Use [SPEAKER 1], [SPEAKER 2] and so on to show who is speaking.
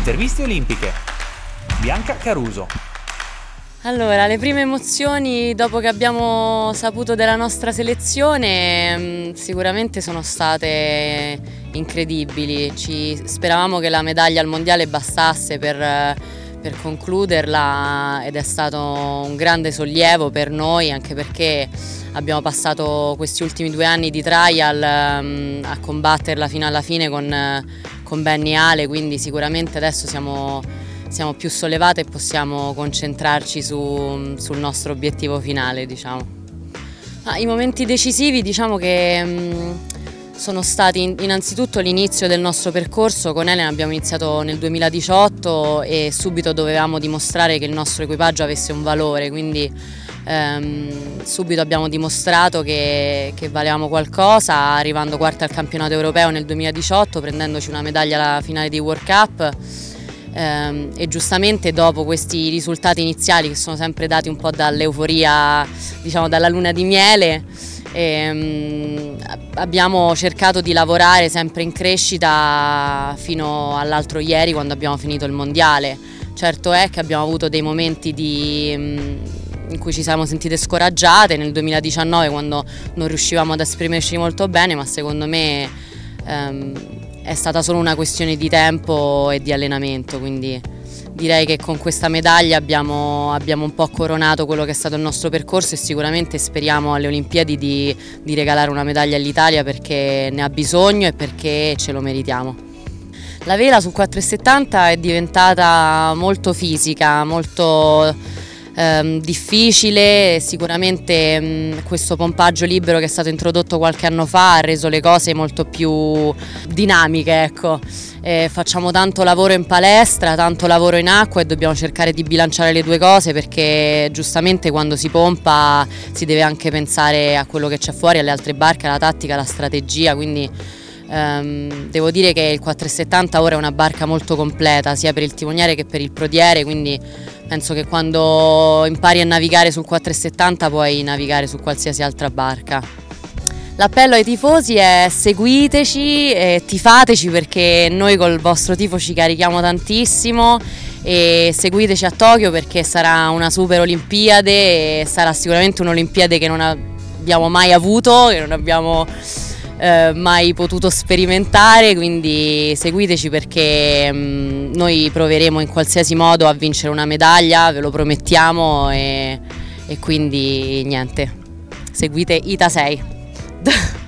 [SPEAKER 1] Interviste olimpiche. Bianca Caruso.
[SPEAKER 2] Allora, le prime emozioni dopo che abbiamo saputo della nostra selezione mm, sicuramente sono state incredibili. Ci speravamo che la medaglia al mondiale bastasse per, per concluderla ed è stato un grande sollievo per noi anche perché abbiamo passato questi ultimi due anni di trial mm, a combatterla fino alla fine con, con Benny Ale, quindi sicuramente adesso siamo, siamo più sollevate e possiamo concentrarci su, sul nostro obiettivo finale. Diciamo. Ah, I momenti decisivi diciamo che mh, mm, sono stati innanzitutto l'inizio del nostro percorso, con Elena abbiamo iniziato nel 2018 e subito dovevamo dimostrare che il nostro equipaggio avesse un valore, quindi ehm, subito abbiamo dimostrato che, che, valevamo qualcosa, arrivando quarta al campionato europeo nel 2018, prendendoci una medaglia alla finale di World Cup. Ehm, e giustamente dopo questi risultati iniziali che sono sempre dati un po' dall'euforia, diciamo dalla luna di miele, ehm, abbiamo cercato di lavorare sempre in crescita fino all'altro ieri quando abbiamo finito il mondiale. Certo è che abbiamo avuto dei momenti di, in cui ci siamo sentite scoraggiate nel 2019 quando non riuscivamo ad esprimerci molto bene, ma secondo me ehm, è stata solo una questione di tempo e di allenamento, quindi direi che con questa medaglia abbiamo, abbiamo un po' coronato quello che è stato il nostro percorso e sicuramente speriamo alle Olimpiadi di, di regalare una medaglia all'Italia perché ne ha bisogno e perché ce lo meritiamo. La vela sul 470 è diventata molto fisica, molto ehm, difficile, sicuramente mh, questo pompaggio libero che è stato introdotto qualche anno fa ha reso le cose molto più dinamiche. Ecco. Eh, facciamo tanto lavoro in palestra, tanto lavoro in acqua e dobbiamo cercare di bilanciare le due cose perché giustamente quando si pompa si deve anche pensare a quello che c'è fuori, alle altre barche, alla tattica, alla strategia, quindi devo dire che il 470 ora è una barca molto completa sia per il timoniere che per il prodiere, quindi penso che quando impari a navigare sul 470 puoi navigare su qualsiasi altra barca. L'appello ai tifosi è seguiteci e tifateci perché noi col vostro tifo ci carichiamo tantissimo e seguiteci a Tokyo perché sarà una super olimpiade e sarà sicuramente un'olimpiade che non abbiamo mai avuto, che non abbiamo eh, mai potuto sperimentare, quindi seguiteci perché mh, mm, noi proveremo in qualsiasi modo a vincere una medaglia, ve lo promettiamo e, e quindi niente, seguite Ita 6.